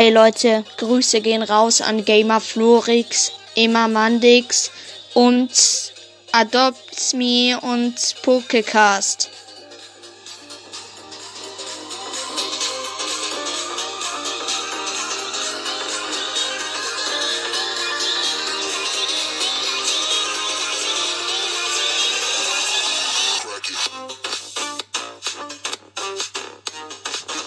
Hey Leute, Grüße gehen raus an Gamer Florix, Emma Mandix und Adopt Me und Pokecast.